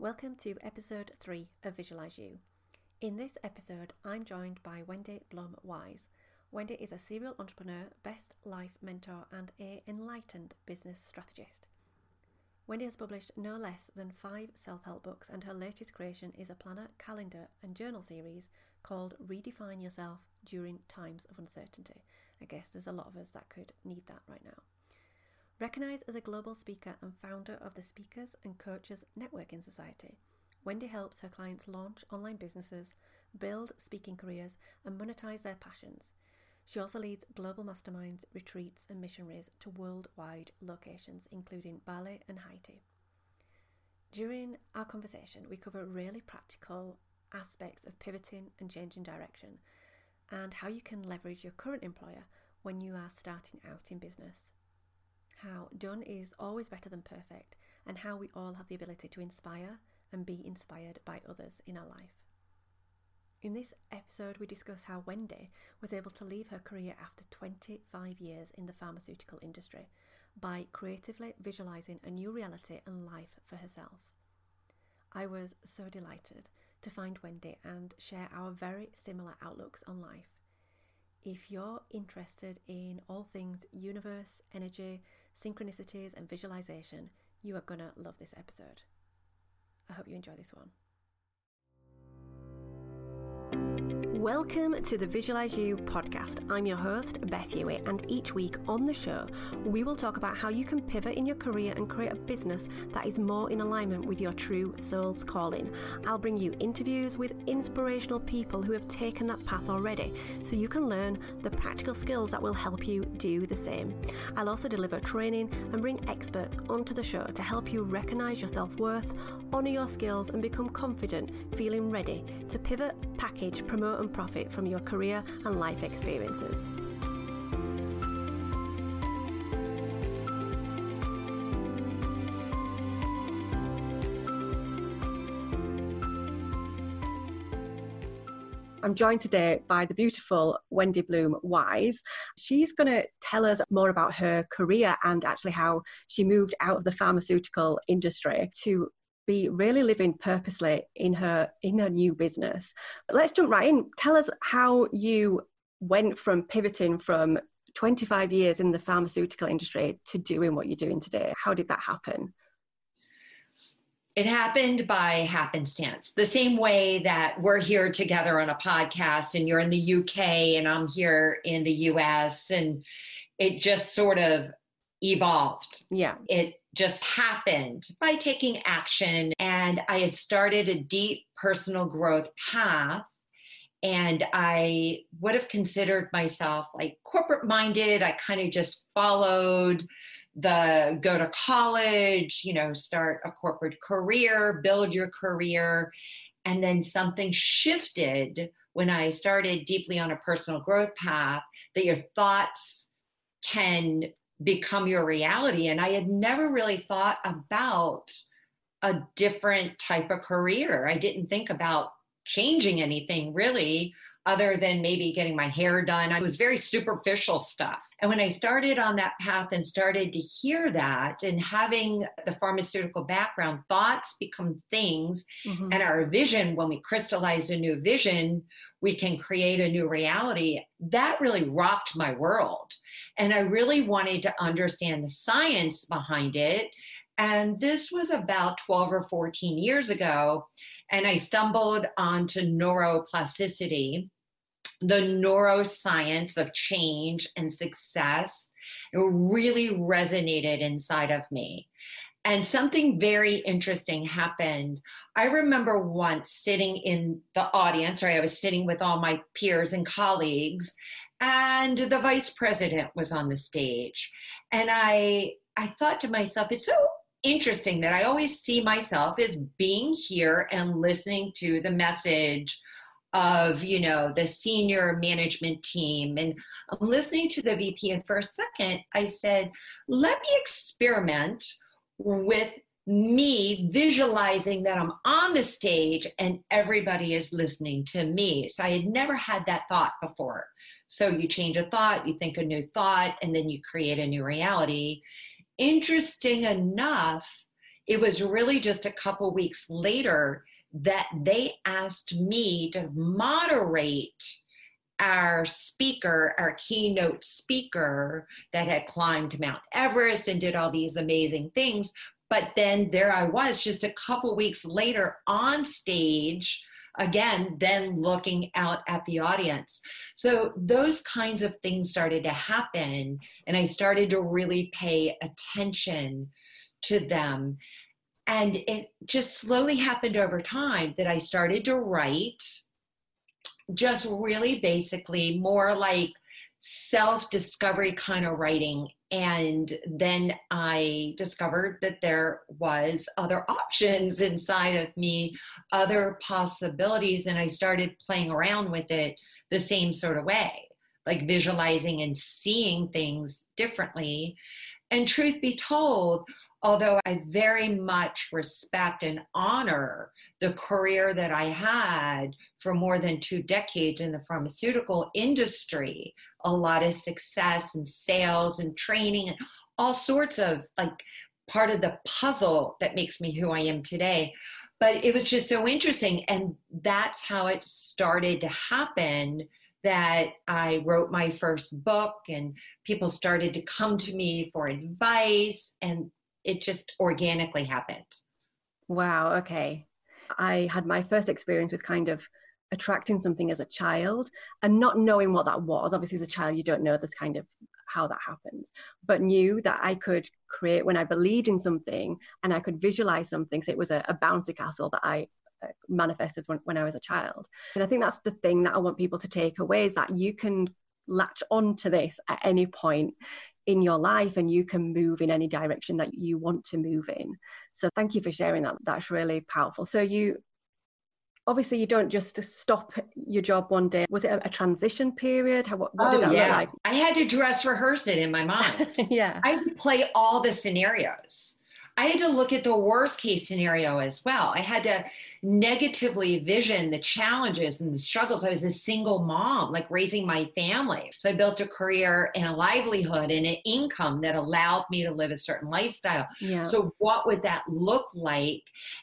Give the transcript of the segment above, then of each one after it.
Welcome to episode 3 of Visualize You. In this episode, I'm joined by Wendy Blum Wise. Wendy is a serial entrepreneur, best life mentor, and a enlightened business strategist. Wendy has published no less than five self help books, and her latest creation is a planner, calendar, and journal series called Redefine Yourself During Times of Uncertainty. I guess there's a lot of us that could need that right now. Recognised as a global speaker and founder of the Speakers and Coaches Networking Society, Wendy helps her clients launch online businesses, build speaking careers, and monetize their passions. She also leads global masterminds, retreats, and missionaries to worldwide locations, including Bali and Haiti. During our conversation, we cover really practical aspects of pivoting and changing direction, and how you can leverage your current employer when you are starting out in business. How done is always better than perfect, and how we all have the ability to inspire and be inspired by others in our life. In this episode, we discuss how Wendy was able to leave her career after 25 years in the pharmaceutical industry by creatively visualizing a new reality and life for herself. I was so delighted to find Wendy and share our very similar outlooks on life. If you're interested in all things universe, energy, synchronicities, and visualization, you are going to love this episode. I hope you enjoy this one. Welcome to the Visualize You podcast. I'm your host, Beth Hewitt, and each week on the show, we will talk about how you can pivot in your career and create a business that is more in alignment with your true soul's calling. I'll bring you interviews with inspirational people who have taken that path already so you can learn the practical skills that will help you do the same. I'll also deliver training and bring experts onto the show to help you recognize your self worth, honor your skills, and become confident, feeling ready to pivot, package, promote, and profit from your career and life experiences. I'm joined today by the beautiful Wendy Bloom Wise. She's going to tell us more about her career and actually how she moved out of the pharmaceutical industry to be really living purposely in her in her new business. Let's jump right in. Tell us how you went from pivoting from 25 years in the pharmaceutical industry to doing what you're doing today. How did that happen? It happened by happenstance, the same way that we're here together on a podcast and you're in the UK and I'm here in the US. And it just sort of evolved. Yeah. It just happened by taking action. And I had started a deep personal growth path. And I would have considered myself like corporate minded. I kind of just followed the go to college, you know, start a corporate career, build your career. And then something shifted when I started deeply on a personal growth path that your thoughts can become your reality. And I had never really thought about a different type of career. I didn't think about changing anything really other than maybe getting my hair done. It was very superficial stuff. And when I started on that path and started to hear that and having the pharmaceutical background, thoughts become things. Mm-hmm. And our vision, when we crystallize a new vision, we can create a new reality. That really rocked my world. And I really wanted to understand the science behind it. And this was about 12 or 14 years ago. And I stumbled onto neuroplasticity, the neuroscience of change and success. It really resonated inside of me. And something very interesting happened. I remember once sitting in the audience, or I was sitting with all my peers and colleagues, and the vice president was on the stage and i i thought to myself it's so interesting that i always see myself as being here and listening to the message of you know the senior management team. And i'm listening to the vp and for a second i said let me experiment with me visualizing that i'm on the stage and everybody is listening to me. So i had never had that thought before. So you change a thought, you think a new thought, and then you create a new reality. Interesting enough, it was really just a couple weeks later that they asked me to moderate our speaker, our keynote speaker that had climbed Mount Everest and did all these amazing things. But then there I was just a couple weeks later on stage again then looking out at the audience so those kinds of things started to happen and i started to really pay attention to them and it just slowly happened over time that i started to write just really basically more like self discovery kind of writing. And then I discovered that there was other options inside of me, other possibilities, and I started playing around with it the same sort of way, like visualizing and seeing things differently. And truth be told, although I very much respect and honor the career that I had for more than two decades in the pharmaceutical industry, a lot of success and sales and training and all sorts of like part of the puzzle that makes me who I am today. But it was just so interesting. And that's how it started to happen that I wrote my first book and people started to come to me for advice and it just organically happened. Wow, okay. I had my first experience with kind of attracting something as a child and not knowing what that was. Obviously, as a child, you don't know this kind of how that happens, but knew that I could create when I believed in something and I could visualize something. So it was a, a bouncy castle that I uh, manifested when, when I was a child. And I think that's the thing that I want people to take away is that you can latch on to this at any point in your life and you can move in any direction that you want to move in so thank you for sharing that that's really powerful so you obviously you don't just stop your job one day. Was it a, a transition period? How, what, what oh, did that yeah. look like? I had to dress rehearse it in my mind. Yeah. I had to play all the scenarios I had to look at the worst case scenario as well. I had to negatively vision the challenges and the struggles. I was a single mom, like raising my family. So I built a career and a livelihood and an income that allowed me to live a certain lifestyle. Yeah. So, what would that look like?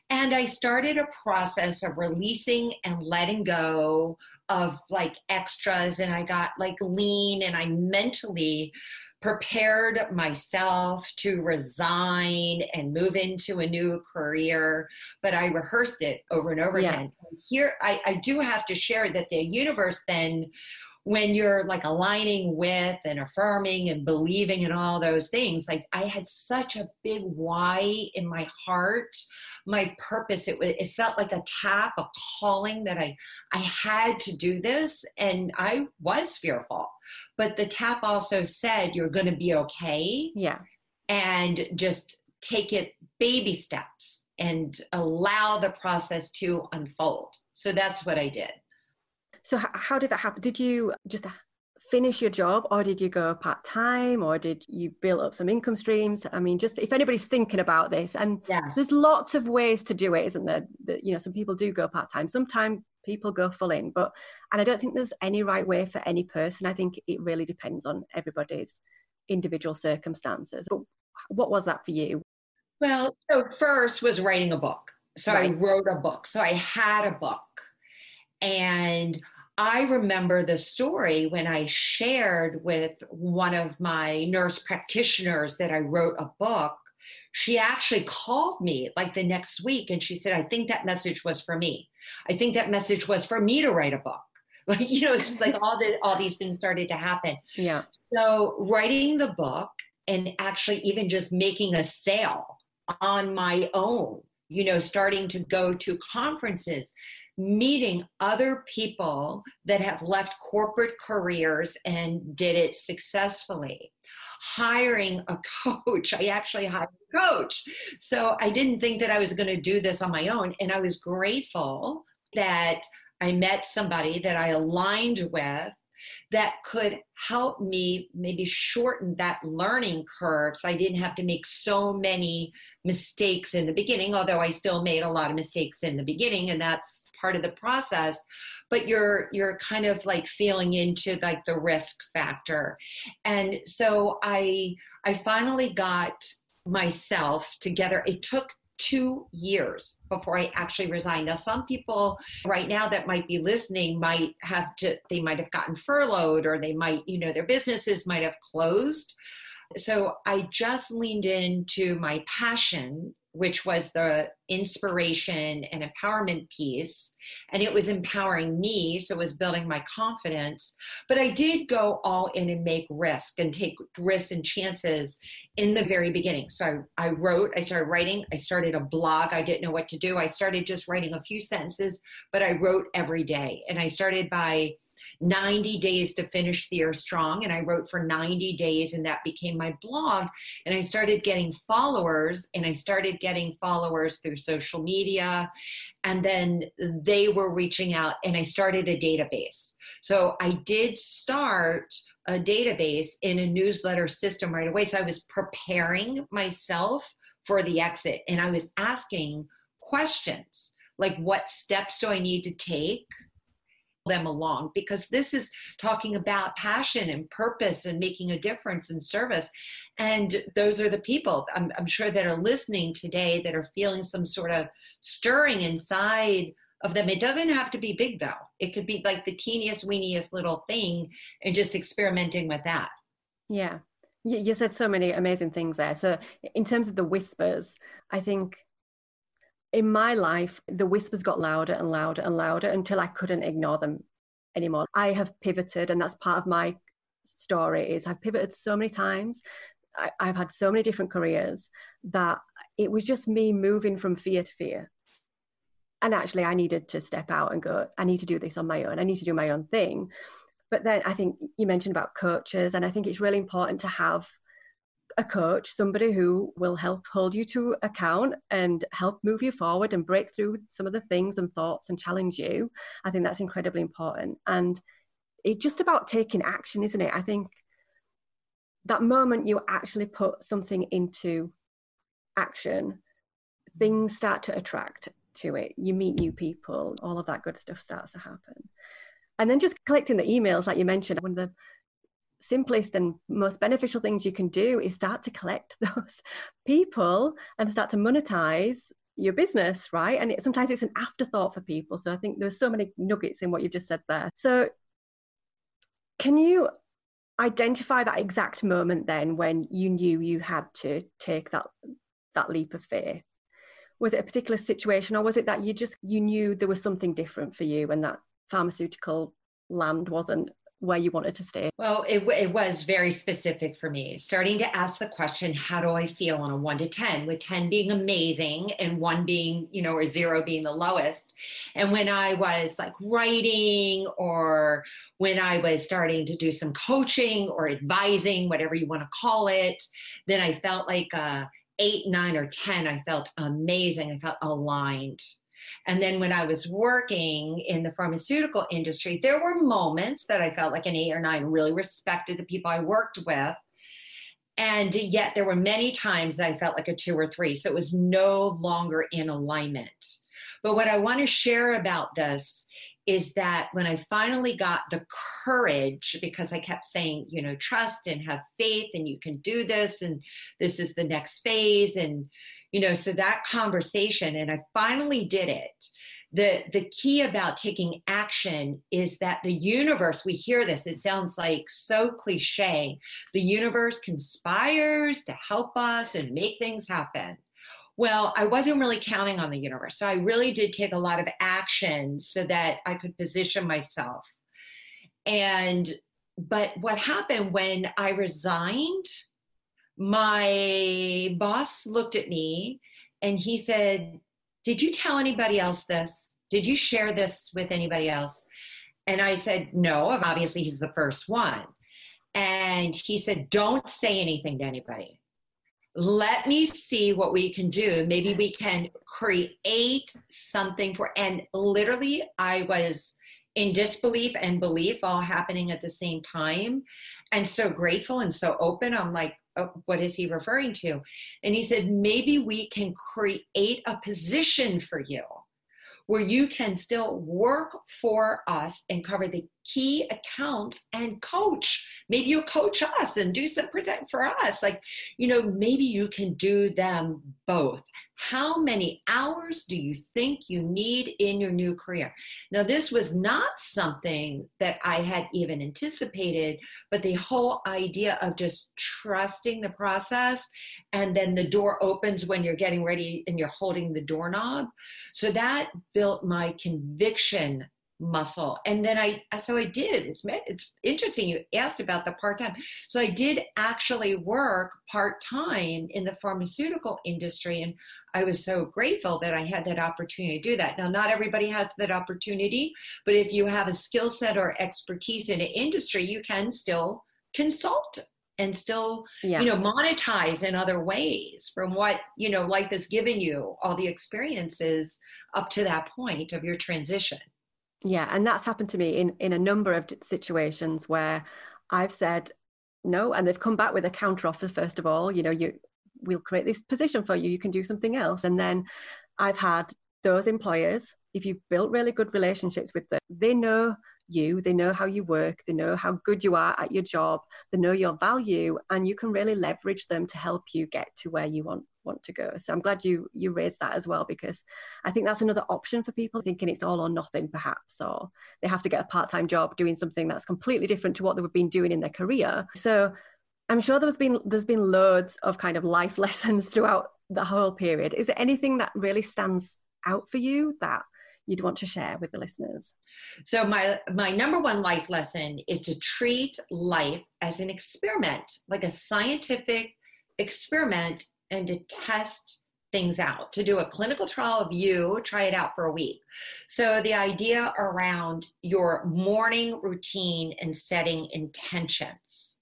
And I started a process of releasing and letting go of like extras, and I got like lean and I mentally prepared myself to resign and move into a new career, but I rehearsed it over and over yeah. again. Here, I, I do have to share that the universe then when you're like aligning with and affirming and believing in all those things like i had such a big why in my heart my purpose. It, was it felt like a tap a calling that i i had to do this and i was fearful. But the tap also said you're going to be okay. Yeah. And just take it baby steps and allow the process to unfold. So that's what i did so how did that happen? Did you just finish your job or did you go part time or did you build up some income streams? I mean just if anybody's thinking about this and yes. there's lots of ways to do it isn't there? That you know some people do go part time sometimes people go full in but and i don't think there's any right way for any person. I think it really depends on everybody's individual circumstances. But what was that for you? Well so first was writing a book. So right. i wrote a book. So i had a book. And I remember the story when I shared with one of my nurse practitioners that I wrote a book. She actually called me like the next week and she said, I think that message was for me. I think that message was for me to write a book. Like, you know, it's just like all the all these things started to happen. Yeah. So writing the book and actually even just making a sale on my own, you know, starting to go to conferences meeting other people that have left corporate careers and did it successfully hiring a coach. I actually hired a coach. So I didn't think that I was going to do this on my own. And I was grateful that I met somebody that I aligned with that could help me maybe shorten that learning curve so I didn't have to make so many mistakes in the beginning, although I still made a lot of mistakes in the beginning, and that's part of the process but you're you're kind of like feeling into like the risk factor and so i i finally got myself together it took two years before I actually resigned. Now, some people right now that might be listening might have to, they might have gotten furloughed or they might, you know, their businesses might have closed. So I just leaned into my passion which was the inspiration and empowerment piece. And it was empowering me, so it was building my confidence. But I did go all in and make risk and take risks and chances in the very beginning. So I, I wrote, I started writing, I started a blog. I didn't know what to do. I started just writing a few sentences, but I wrote every day. And I started by 90 days to finish the Earth Strong. And I wrote for 90 days, and that became my blog. And I started getting followers, and I started getting followers through social media. And then they were reaching out, and I started a database. So I did start a database in a newsletter system right away. So I was preparing myself for the exit, and I was asking questions like, what steps do I need to take? Them along because this is talking about passion and purpose and making a difference in service. And those are the people I'm, I'm sure that are listening today that are feeling some sort of stirring inside of them. It doesn't have to be big though. It could be like the teeniest, weeniest little thing and just experimenting with that. Yeah. You said so many amazing things there. So, in terms of the whispers, I think in my life, the whispers got louder and louder and louder until I couldn't ignore them anymore. I have pivoted, and that's part of my story. Is I've pivoted so many times. I, I've had so many different careers that it was just me moving from fear to fear. And actually, I needed to step out and go. I need to do this on my own. I need to do my own thing. But then I think you mentioned about coaches, and I think it's really important to have a coach, somebody who will help hold you to account and help move you forward and break through some of the things and thoughts and challenge you. I think that's incredibly important. And it's just about taking action, isn't it? I think that moment you actually put something into action, things start to attract to it. You meet new people, all of that good stuff starts to happen. And then just collecting the emails, like you mentioned, one of the simplest and most beneficial things you can do is start to collect those people and start to monetize your business, right? And it, sometimes it's an afterthought for people. So I think there's so many nuggets in what you've just said there. So can you identify that exact moment then when you knew you had to take that that leap of faith? Was it a particular situation or was it that you just you knew there was something different for you and that pharmaceutical land wasn't where you wanted to stay? Well, it, it was very specific for me. Starting to ask the question, how do I feel on a one to 10, with 10 being amazing and one being, you know, or zero being the lowest. And when I was like writing or when I was starting to do some coaching or advising, whatever you want to call it, then I felt like a eight, nine, or 10. I felt amazing. I felt aligned. And then when I was working in the pharmaceutical industry, there were moments that I felt like an eight or nine, really respected the people I worked with. And yet there were many times that I felt like a two or three. So it was no longer in alignment. But what I want to share about this is that when I finally got the courage, because I kept saying, you know, trust and have faith and you can do this and this is the next phase and you know so that conversation and i finally did it. The the key about taking action is that the universe we hear this it sounds like so cliche the universe conspires to help us and make things happen. Well i wasn't really counting on the universe so i really did take a lot of action so that i could position myself. And but what happened when i resigned my boss looked at me and he said, Did you tell anybody else this? Did you share this with anybody else? And I said, No, obviously he's the first one. And he said, Don't say anything to anybody. Let me see what we can do. Maybe we can create something for, and literally, I was in disbelief and belief all happening at the same time and so grateful and so open i'm like what is he referring to and he said maybe we can create a position for you where you can still work for us and cover the key accounts and coach. Maybe you coach us and do some present for us. Like, you know, maybe you can do them both. How many hours do you think you need in your new career? Now, this was not something that I had even anticipated, but the whole idea of just trusting the process and then the door opens when you're getting ready and you're holding the doorknob. So that built my conviction muscle. And then i so i did. It's it's interesting you asked about the part-time. So i did actually work part-time in the pharmaceutical industry and i was so grateful that i had that opportunity to do that. Now not everybody has that opportunity but if you have a skill set or expertise in an industry you can still consult and still yeah. you know monetize in other ways from what you know life has given you all the experiences up to that point of your transition yeah, and that's happened to me in in a number of situations where I've said no, and they've come back with a counter offer. First of all, you know, you we'll create this position for you. You can do something else, and then I've had those employers. If you've built really good relationships with them, they know you, they know how you work, they know how good you are at your job, they know your value, and you can really leverage them to help you get to where you want want to go. So I'm glad you you raised that as well because I think that's another option for people thinking it's all or nothing perhaps or they have to get a part-time job doing something that's completely different to what they've been doing in their career. So I'm sure there's been there's been loads of kind of life lessons throughout the whole period. Is there anything that really stands out for you that you'd want to share with the listeners? So my my number one life lesson is to treat life as an experiment, like a scientific experiment and to test things out, to do a clinical trial of you, try it out for a week. So the idea around your morning routine and setting intentions,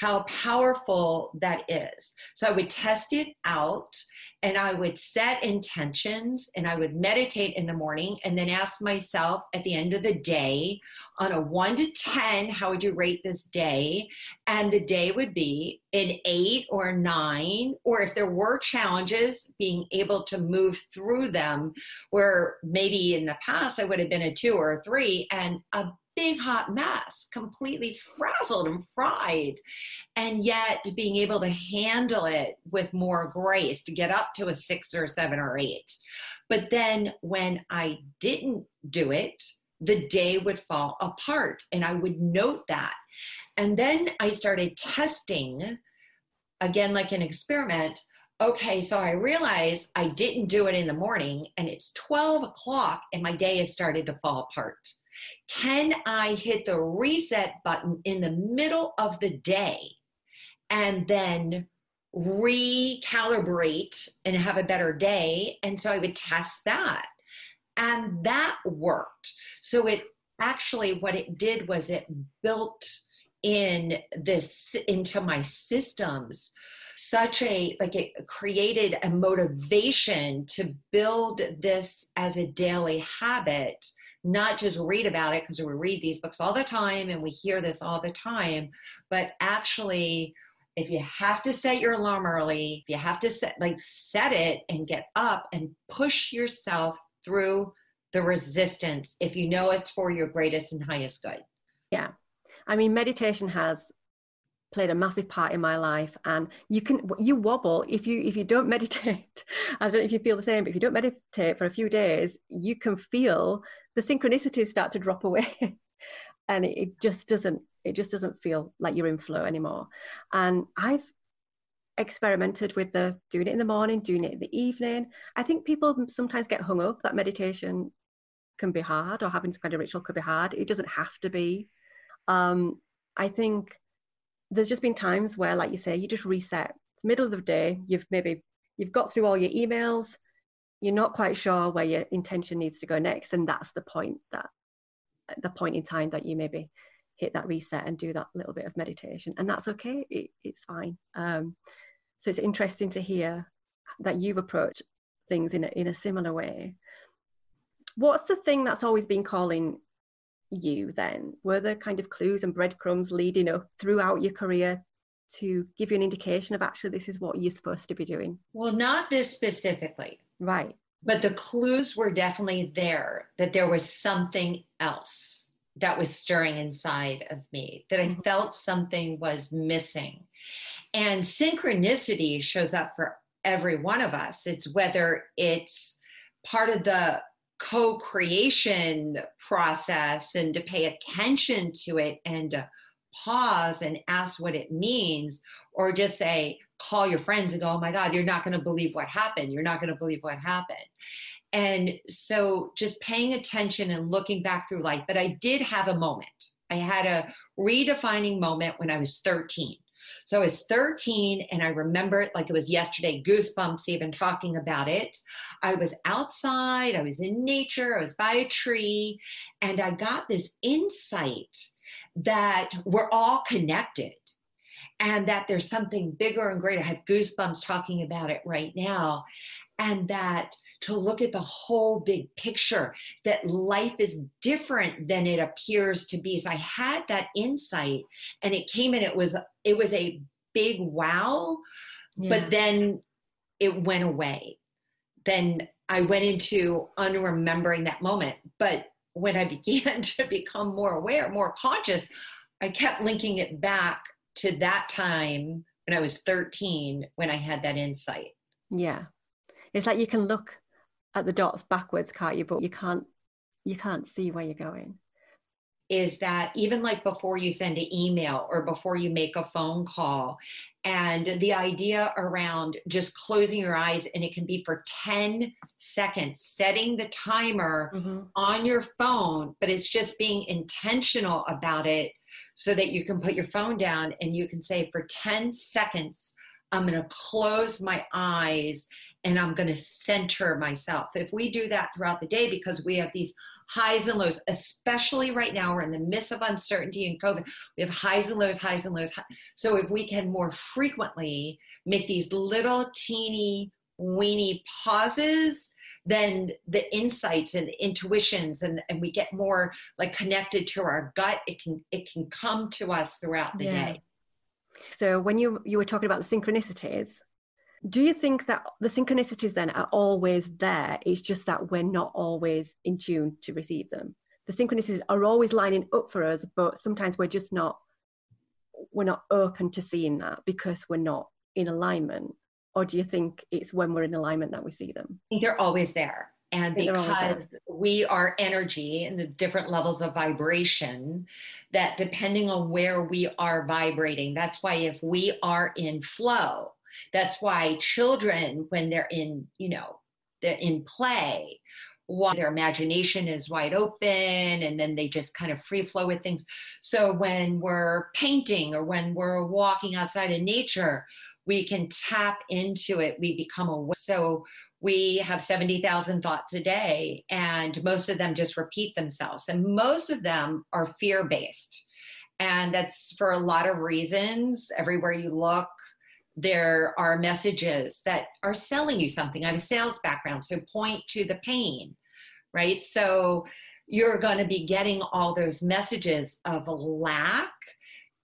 how powerful that is. So I would test it out and I would set intentions and I would meditate in the morning and then ask myself at the end of the day on a one to 10, how would you rate this day? And the day would be an eight or nine, or if there were challenges, being able to move through them, where maybe in the past I would have been a two or a three, and a big hot mess, completely frazzled and fried. And yet being able to handle it with more grace to get up to a six or a seven or eight. But then when I didn't do it, the day would fall apart and I would note that. And then I started testing, again, like an experiment. Okay, so I realized I didn't do it in the morning and it's 12 o'clock and my day has started to fall apart. Can I hit the reset button in the middle of the day and then recalibrate and have a better day? And so I would test that. And that worked. So it actually, what it did was it built in this into my systems such a like it created a motivation to build this as a daily habit not just read about it because we read these books all the time and we hear this all the time, but actually if you have to set your alarm early, if you have to set like set it and get up and push yourself through the resistance if you know it's for your greatest and highest good. Yeah. I mean meditation has played a massive part in my life and you can you wobble if you if you don't meditate. I don't know if you feel the same but if you don't meditate for a few days you can feel the synchronicities start to drop away. And it, it just doesn't it just doesn't feel like you're in flow anymore. And i've experimented with the doing it in the morning doing it in the evening. I think people sometimes get hung up that meditation can be hard or having some kind of ritual could be hard. It doesn't have to be. Um, i think there's just been times where, like you say, you just reset. It's middle of the day. You've maybe you've got through all your emails. You're not quite sure where your intention needs to go next, and that's the point that the point in time that you maybe hit that reset and do that little bit of meditation, and that's okay. It, it's fine. Um, so it's interesting to hear that you've approached things in a, in a similar way. What's the thing that's always been calling you then? Were there kind of clues and breadcrumbs leading up throughout your career to give you an indication of actually this is what you're supposed to be doing? Well, not this specifically. Right. But the clues were definitely there that there was something else that was stirring inside of me, that I mm-hmm. felt something was missing. And synchronicity shows up for every one of us. It's whether it's part of the co creation process and to pay attention to it and to pause and ask what it means, or just say, call your friends and go, oh my God, you're not going to believe what happened. You're not going to believe what happened. And so just paying attention and looking back through life. But I did have a moment. I had a redefining moment when I was 13. So I was 13 and I remember it like it was yesterday, goosebumps even talking about it. I was outside, I was in nature, I was by a tree, and I got this insight that we're all connected and that there's something bigger and greater. I have goosebumps talking about it right now. And that to look at the whole big picture, that life is different than it appears to be. So I had that insight and it came and it was it was a big wow, yeah. but then it went away. Then I went into unremembering that moment. But when I began to become more aware, more conscious, I kept linking it back to that time when I was 13 when I had that insight. Yeah. It's like you can look at the dots backwards, can't you? But you can't you can't see where you're going. Is that even like before you send an email or before you make a phone call, and the idea around just closing your eyes and it can be for 10 seconds, setting the timer mm-hmm. on your phone, but it's just being intentional about it so that you can put your phone down and you can say, for 10 seconds, I'm going to close my eyes and I'm going to center myself. If we do that throughout the day, because we have these highs and lows, especially right now, we're in the midst of uncertainty and COVID. We have highs and lows, highs and lows. So if we can more frequently make these little teeny weeny pauses, then the insights and intuitions and, and we get more like connected to our gut, it can it can come to us throughout the yeah. day. So when you you were talking about the synchronicities, do you think that the synchronicities then are always there? It's just that we're not always in tune to receive them. The synchronicities are always lining up for us, but sometimes we're just not we're not open to seeing that because we're not in alignment. Or do you think it's when we're in alignment that we see them? I think they're always there. And because we are energy and the different levels of vibration, that depending on where we are vibrating, that's why if we are in flow, that's why children, when they're in, you know, they're in play, why their imagination is wide open and then they just kind of free flow with things. So when we're painting or when we're walking outside in nature, we can tap into it. We become aware. So we have 70,000 thoughts a day, and most of them just repeat themselves. And most of them are fear based. And that's for a lot of reasons. Everywhere you look, there are messages that are selling you something. I have a sales background, so point to the pain, right? So you're going to be getting all those messages of lack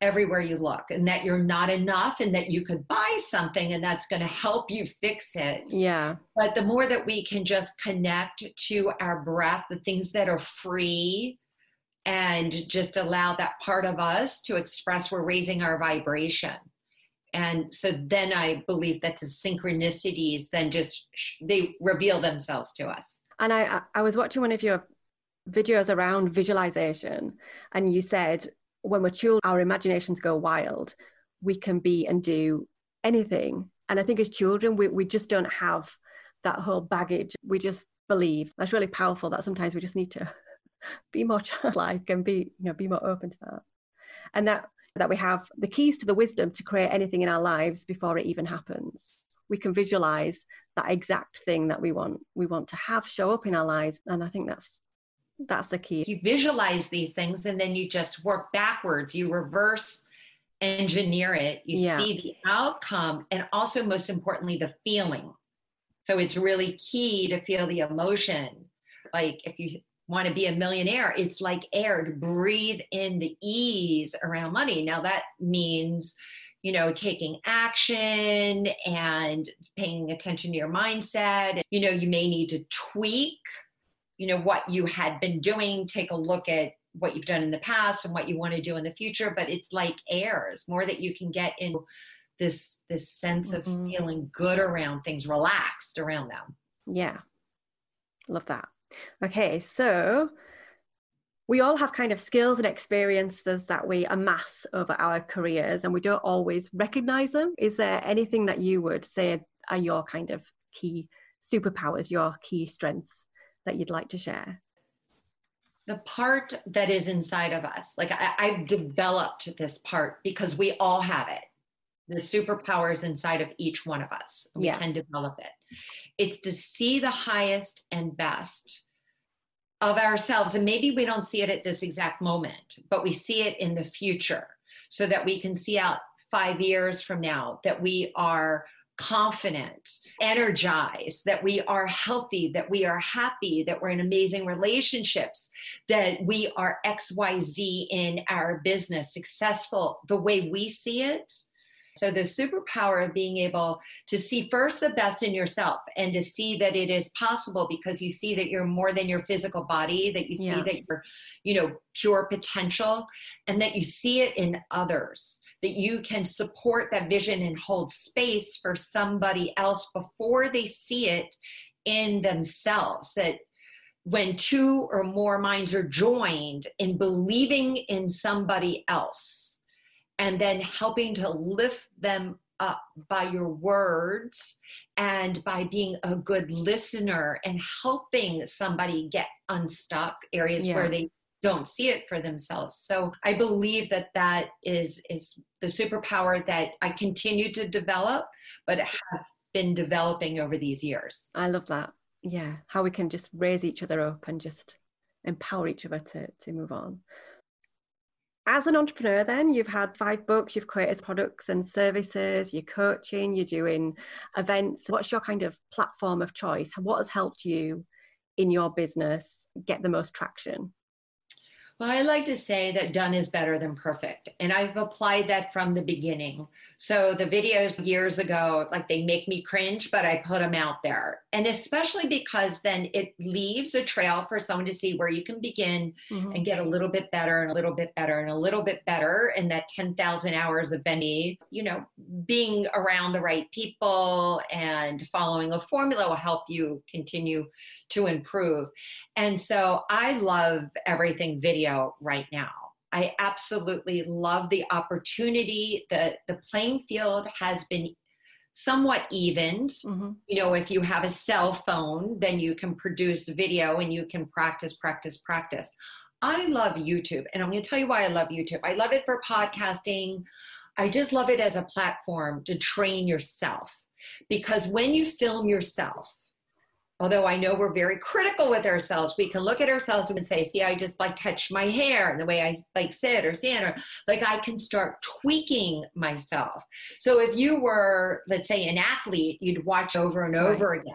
everywhere you look and that you're not enough and that you could buy something and that's going to help you fix it. Yeah. But the more that we can just connect to our breath, the things that are free, and just allow that part of us to express we're raising our vibration and so then i believe that the synchronicities then just they reveal themselves to us. And i i was watching one of your videos around visualization and you said when we're children our imaginations go wild. We can be and do anything. And i think as children we, we just don't have that whole baggage. We just believe. That's really powerful that sometimes we just need to be more childlike and be you know be more open to that. And that that we have the keys to the wisdom to create anything in our lives before it even happens. We can visualize that exact thing that we want we want to have show up in our lives. And i think that's that's the key. You visualize these things and then you just work backwards. You reverse engineer it. You yeah. see the outcome and also most importantly the feeling. So it's really key to feel the emotion. Like if you want to be a millionaire, it's like air to breathe in the ease around money. Now that means, you know, taking action and paying attention to your mindset. You know, you may need to tweak, you know, what you had been doing, take a look at what you've done in the past and what you want to do in the future, but it's like airs, more that you can get in this this sense mm-hmm. of feeling good around things relaxed around them yeah love that okay so we all have kind of skills and experiences that we amass over our careers and we don't always recognize them. Is there anything that you would say are your kind of key superpowers your key strengths that you'd like to share? The part that is inside of us like I, have developed this part because we all have it. The superpowers inside of each one of us. We yeah. can develop it it's to see the highest and best of ourselves and maybe we don't see it at this exact moment but we see it in the future so that we can see out five years from now that we are confident, energized, that we are healthy, that we are happy, that we're in amazing relationships, that we are XYZ in our business, successful the way we see it. So, the superpower of being able to see first the best in yourself and to see that it is possible because you see that you're more than your physical body, that you see yeah. that you're, you know, pure potential, and that you see it in others that you can support that vision and hold space for somebody else before they see it in themselves. That when two or more minds are joined in believing in somebody else and then helping to lift them up by your words and by being a good listener and helping somebody get unstuck areas yeah. where they don't see it for themselves. So i believe that that is is the superpower that i continue to develop but have been developing over these years. I love that. Yeah how we can just raise each other up and just empower each other to to move on as an entrepreneur then you've had five books you've created products and services you're coaching you're doing events. What's your kind of platform of choice? What has helped you in your business get the most traction well, I like to say that done is better than perfect. And I've applied that from the beginning. So the videos years ago, like they make me cringe, but I put them out there. And especially because then it leaves a trail for someone to see where you can begin mm-hmm. and get a little bit better and a little bit better and a little bit better. And that 10,000 hours of Benny, you know, being around the right people and following a formula will help you continue to improve. And so I love everything video right now. I absolutely love the opportunity. The, the playing field has been somewhat evened. Mm-hmm. You know, if you have a cell phone, then you can produce video and you can practice, practice, practice. I love YouTube, and I'm going to tell you why I love YouTube. I love it for podcasting. I just love it as a platform to train yourself because when you film yourself, although I know we're very critical with ourselves, we can look at ourselves and say, see, I just like touch my hair and the way I like sit or stand, or like I can start tweaking myself. So if you were, let's say, an athlete, you'd watch over and over right. again.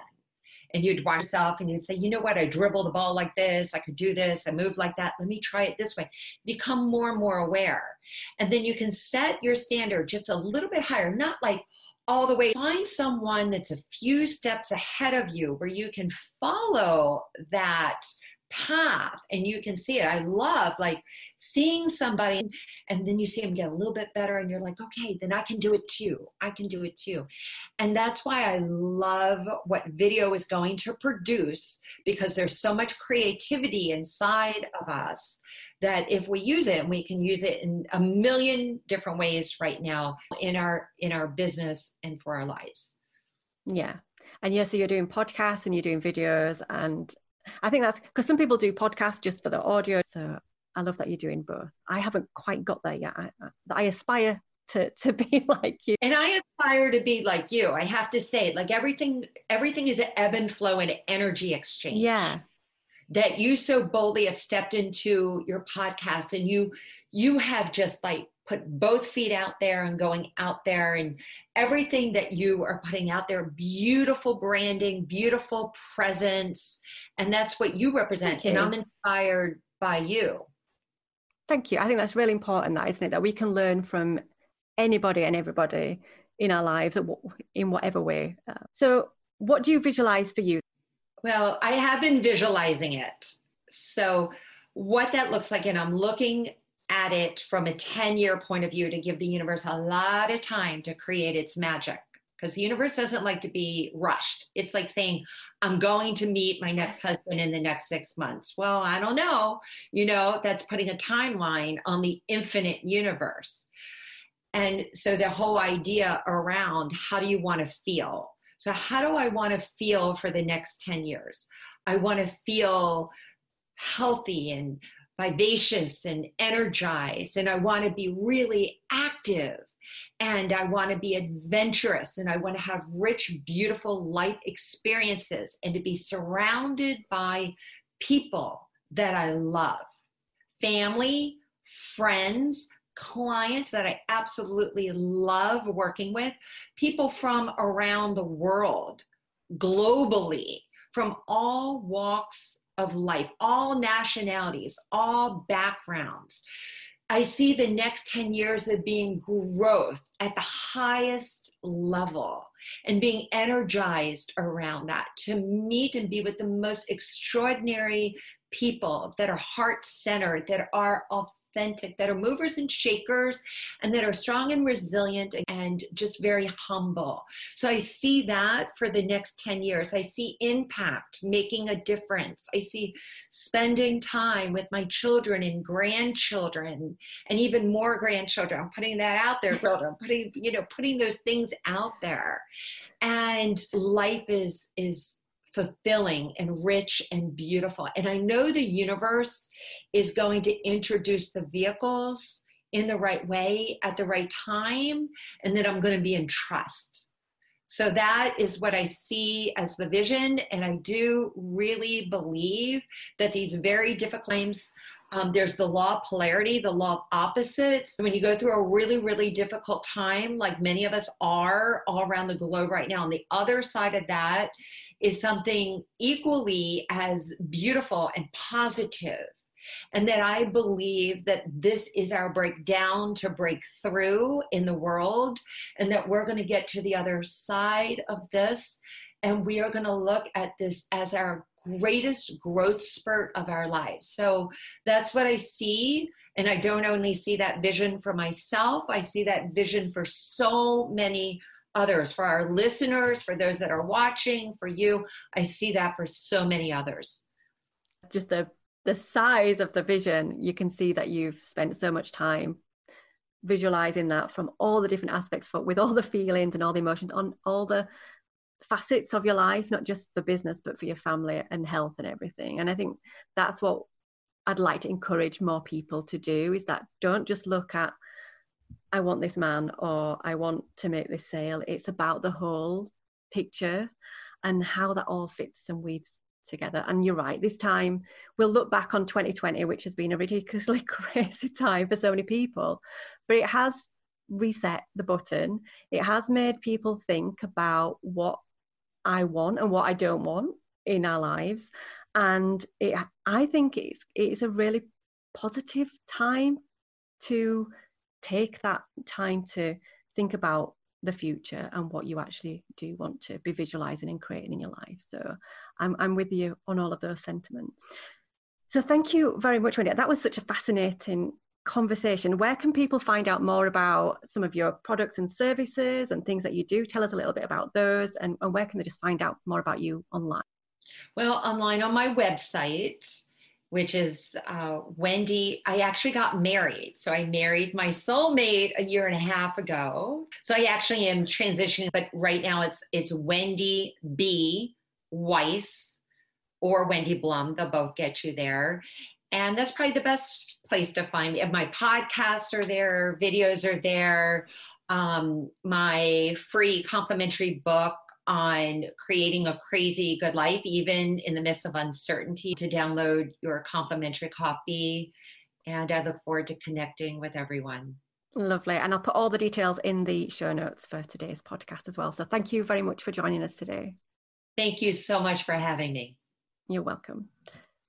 And you'd watch yourself and you'd say, you know what, I dribble the ball like this, I could do this, I move like that, let me try it this way. Become more and more aware. And then you can set your standard just a little bit higher, not like, all the way. Find someone that's a few steps ahead of you where you can follow that path and you can see it. I love like seeing somebody and then you see them get a little bit better and you're like, okay, then I can do it too. I can do it too. And that's why I love what video is going to produce because there's so much creativity inside of us that if we use it and we can use it in a million different ways right now in our in our business and for our lives. Yeah. And yeah so you're doing podcasts and you're doing videos and i think that's because some people do podcasts just for the audio. So i love that you're doing both. I haven't quite got there yet. I, I aspire to, to be like you. And i aspire to be like you. I have to say like everything everything is an ebb and flow and energy exchange. Yeah that you so boldly have stepped into your podcast and you you have just like put both feet out there and going out there and everything that you are putting out there beautiful branding beautiful presence and that's what you represent you. and i'm inspired by you thank you i think that's really important that isn't it that we can learn from anybody and everybody in our lives in whatever way uh, so what do you visualize for you well, I have been visualizing it. So, what that looks like, and I'm looking at it from a 10 year point of view to give the universe a lot of time to create its magic because the universe doesn't like to be rushed. It's like saying, I'm going to meet my next husband in the next six months. Well, I don't know. You know, that's putting a timeline on the infinite universe. And so the whole idea around how do you want to feel? So, how do I want to feel for the next 10 years? I want to feel healthy and vivacious and energized, and I want to be really active and I want to be adventurous and I want to have rich, beautiful life experiences and to be surrounded by people that I love family, friends, clients that I absolutely love working with, people from around the world, globally, from all walks of life, all nationalities, all backgrounds. I see the next 10 years of being growth at the highest level and being energized around that to meet and be with the most extraordinary people that are heart centered, that are authentic, that are movers and shakers, and that are strong and resilient and just very humble. So I see that for the next 10 years. I see impact, making a difference. I see spending time with my children and grandchildren and even more grandchildren. I'm putting that out there, children, putting, you know, putting those things out there. And life is is fulfilling and rich and beautiful. And I know the universe is going to introduce the vehicles in the right way at the right time, and that I'm going to be in trust. So that is what I see as the vision. And I do really believe that these very difficult claims um, there's the law of polarity, the law of opposites. When you go through a really, really difficult time, like many of us are all around the globe right now, on the other side of that is something equally as beautiful and positive and that I believe that this is our breakdown to break through in the world, and that we're going to get to the other side of this, and we are going to look at this as our greatest growth spurt of our lives. So that's what I see. And I don't only see that vision for myself, I see that vision for so many others, for our listeners, for those that are watching, for you. I see that for so many others. Just the the size of the vision, you can see that you've spent so much time visualizing that from all the different aspects for with all the feelings and all the emotions on all the facets of your life not just for business but for your family and health and everything and i think that's what i'd like to encourage more people to do is that don't just look at I want this man or I want to make this sale. It's about the whole picture and how that all fits and weaves together. And you're right, this time we'll look back on 2020, which has been a ridiculously crazy time for so many people, but it has reset the button. It has made people think about what I want and what I don't want in our lives. And it, I think it's it's a really positive time to take that time to think about the future and what you actually do want to be visualizing and creating in your life. So I'm, I'm with you on all of those sentiments. So thank you very much, Wendy. That was such a fascinating conversation. Where can people find out more about some of your products and services and things that you do? Tell us a little bit about those and, and where can they just find out more about you online? Well, online on my website, which is uh, Wendy. I actually got married. So I married my soulmate a year and a half ago. So I actually am transitioning, but right now it's it's Wendy B. Weiss or Wendy Blum. They'll both get you there. And that's probably the best place to find me. My podcasts are there, videos are there. Um, my free complimentary book on creating a crazy good life, even in the midst of uncertainty, to download your complimentary copy. And I look forward to connecting with everyone. Lovely. And I'll put all the details in the show notes for today's podcast as well. So thank you very much for joining us today. Thank you so much for having me. You're welcome.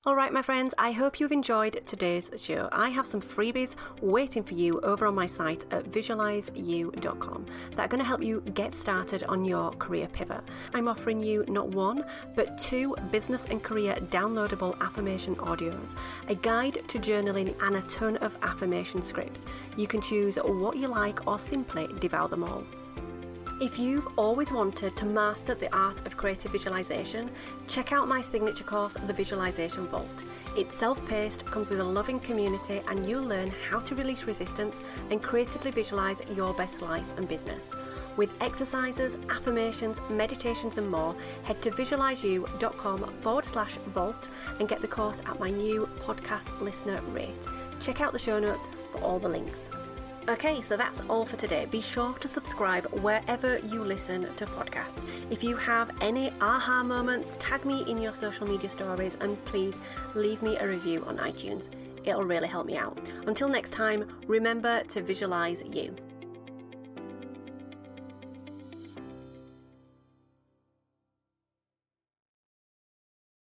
All right, my friends, I hope you've enjoyed today's show. I have some freebies waiting for you over on my site at visualizeyou.com that are going to help you get started on your career pivot. I'm offering you not one, but two business and career downloadable affirmation audios, a guide to journaling, and a ton of affirmation scripts. You can choose what you like or simply devour them all. If you've always wanted to master the art of creative visualization, check out my signature course, The Visualization Vault. It's self paced, comes with a loving community, and you'll learn how to release resistance and creatively visualize your best life and business. With exercises, affirmations, meditations, and more, head to visualizeyou.com forward slash vault and get the course at my new podcast listener rate. Check out the show notes for all the links. Okay, so that's all for today. Be sure to subscribe wherever you listen to podcasts. If you have any aha moments, tag me in your social media stories and please leave me a review on iTunes. It'll really help me out. Until next time, remember to visualize you.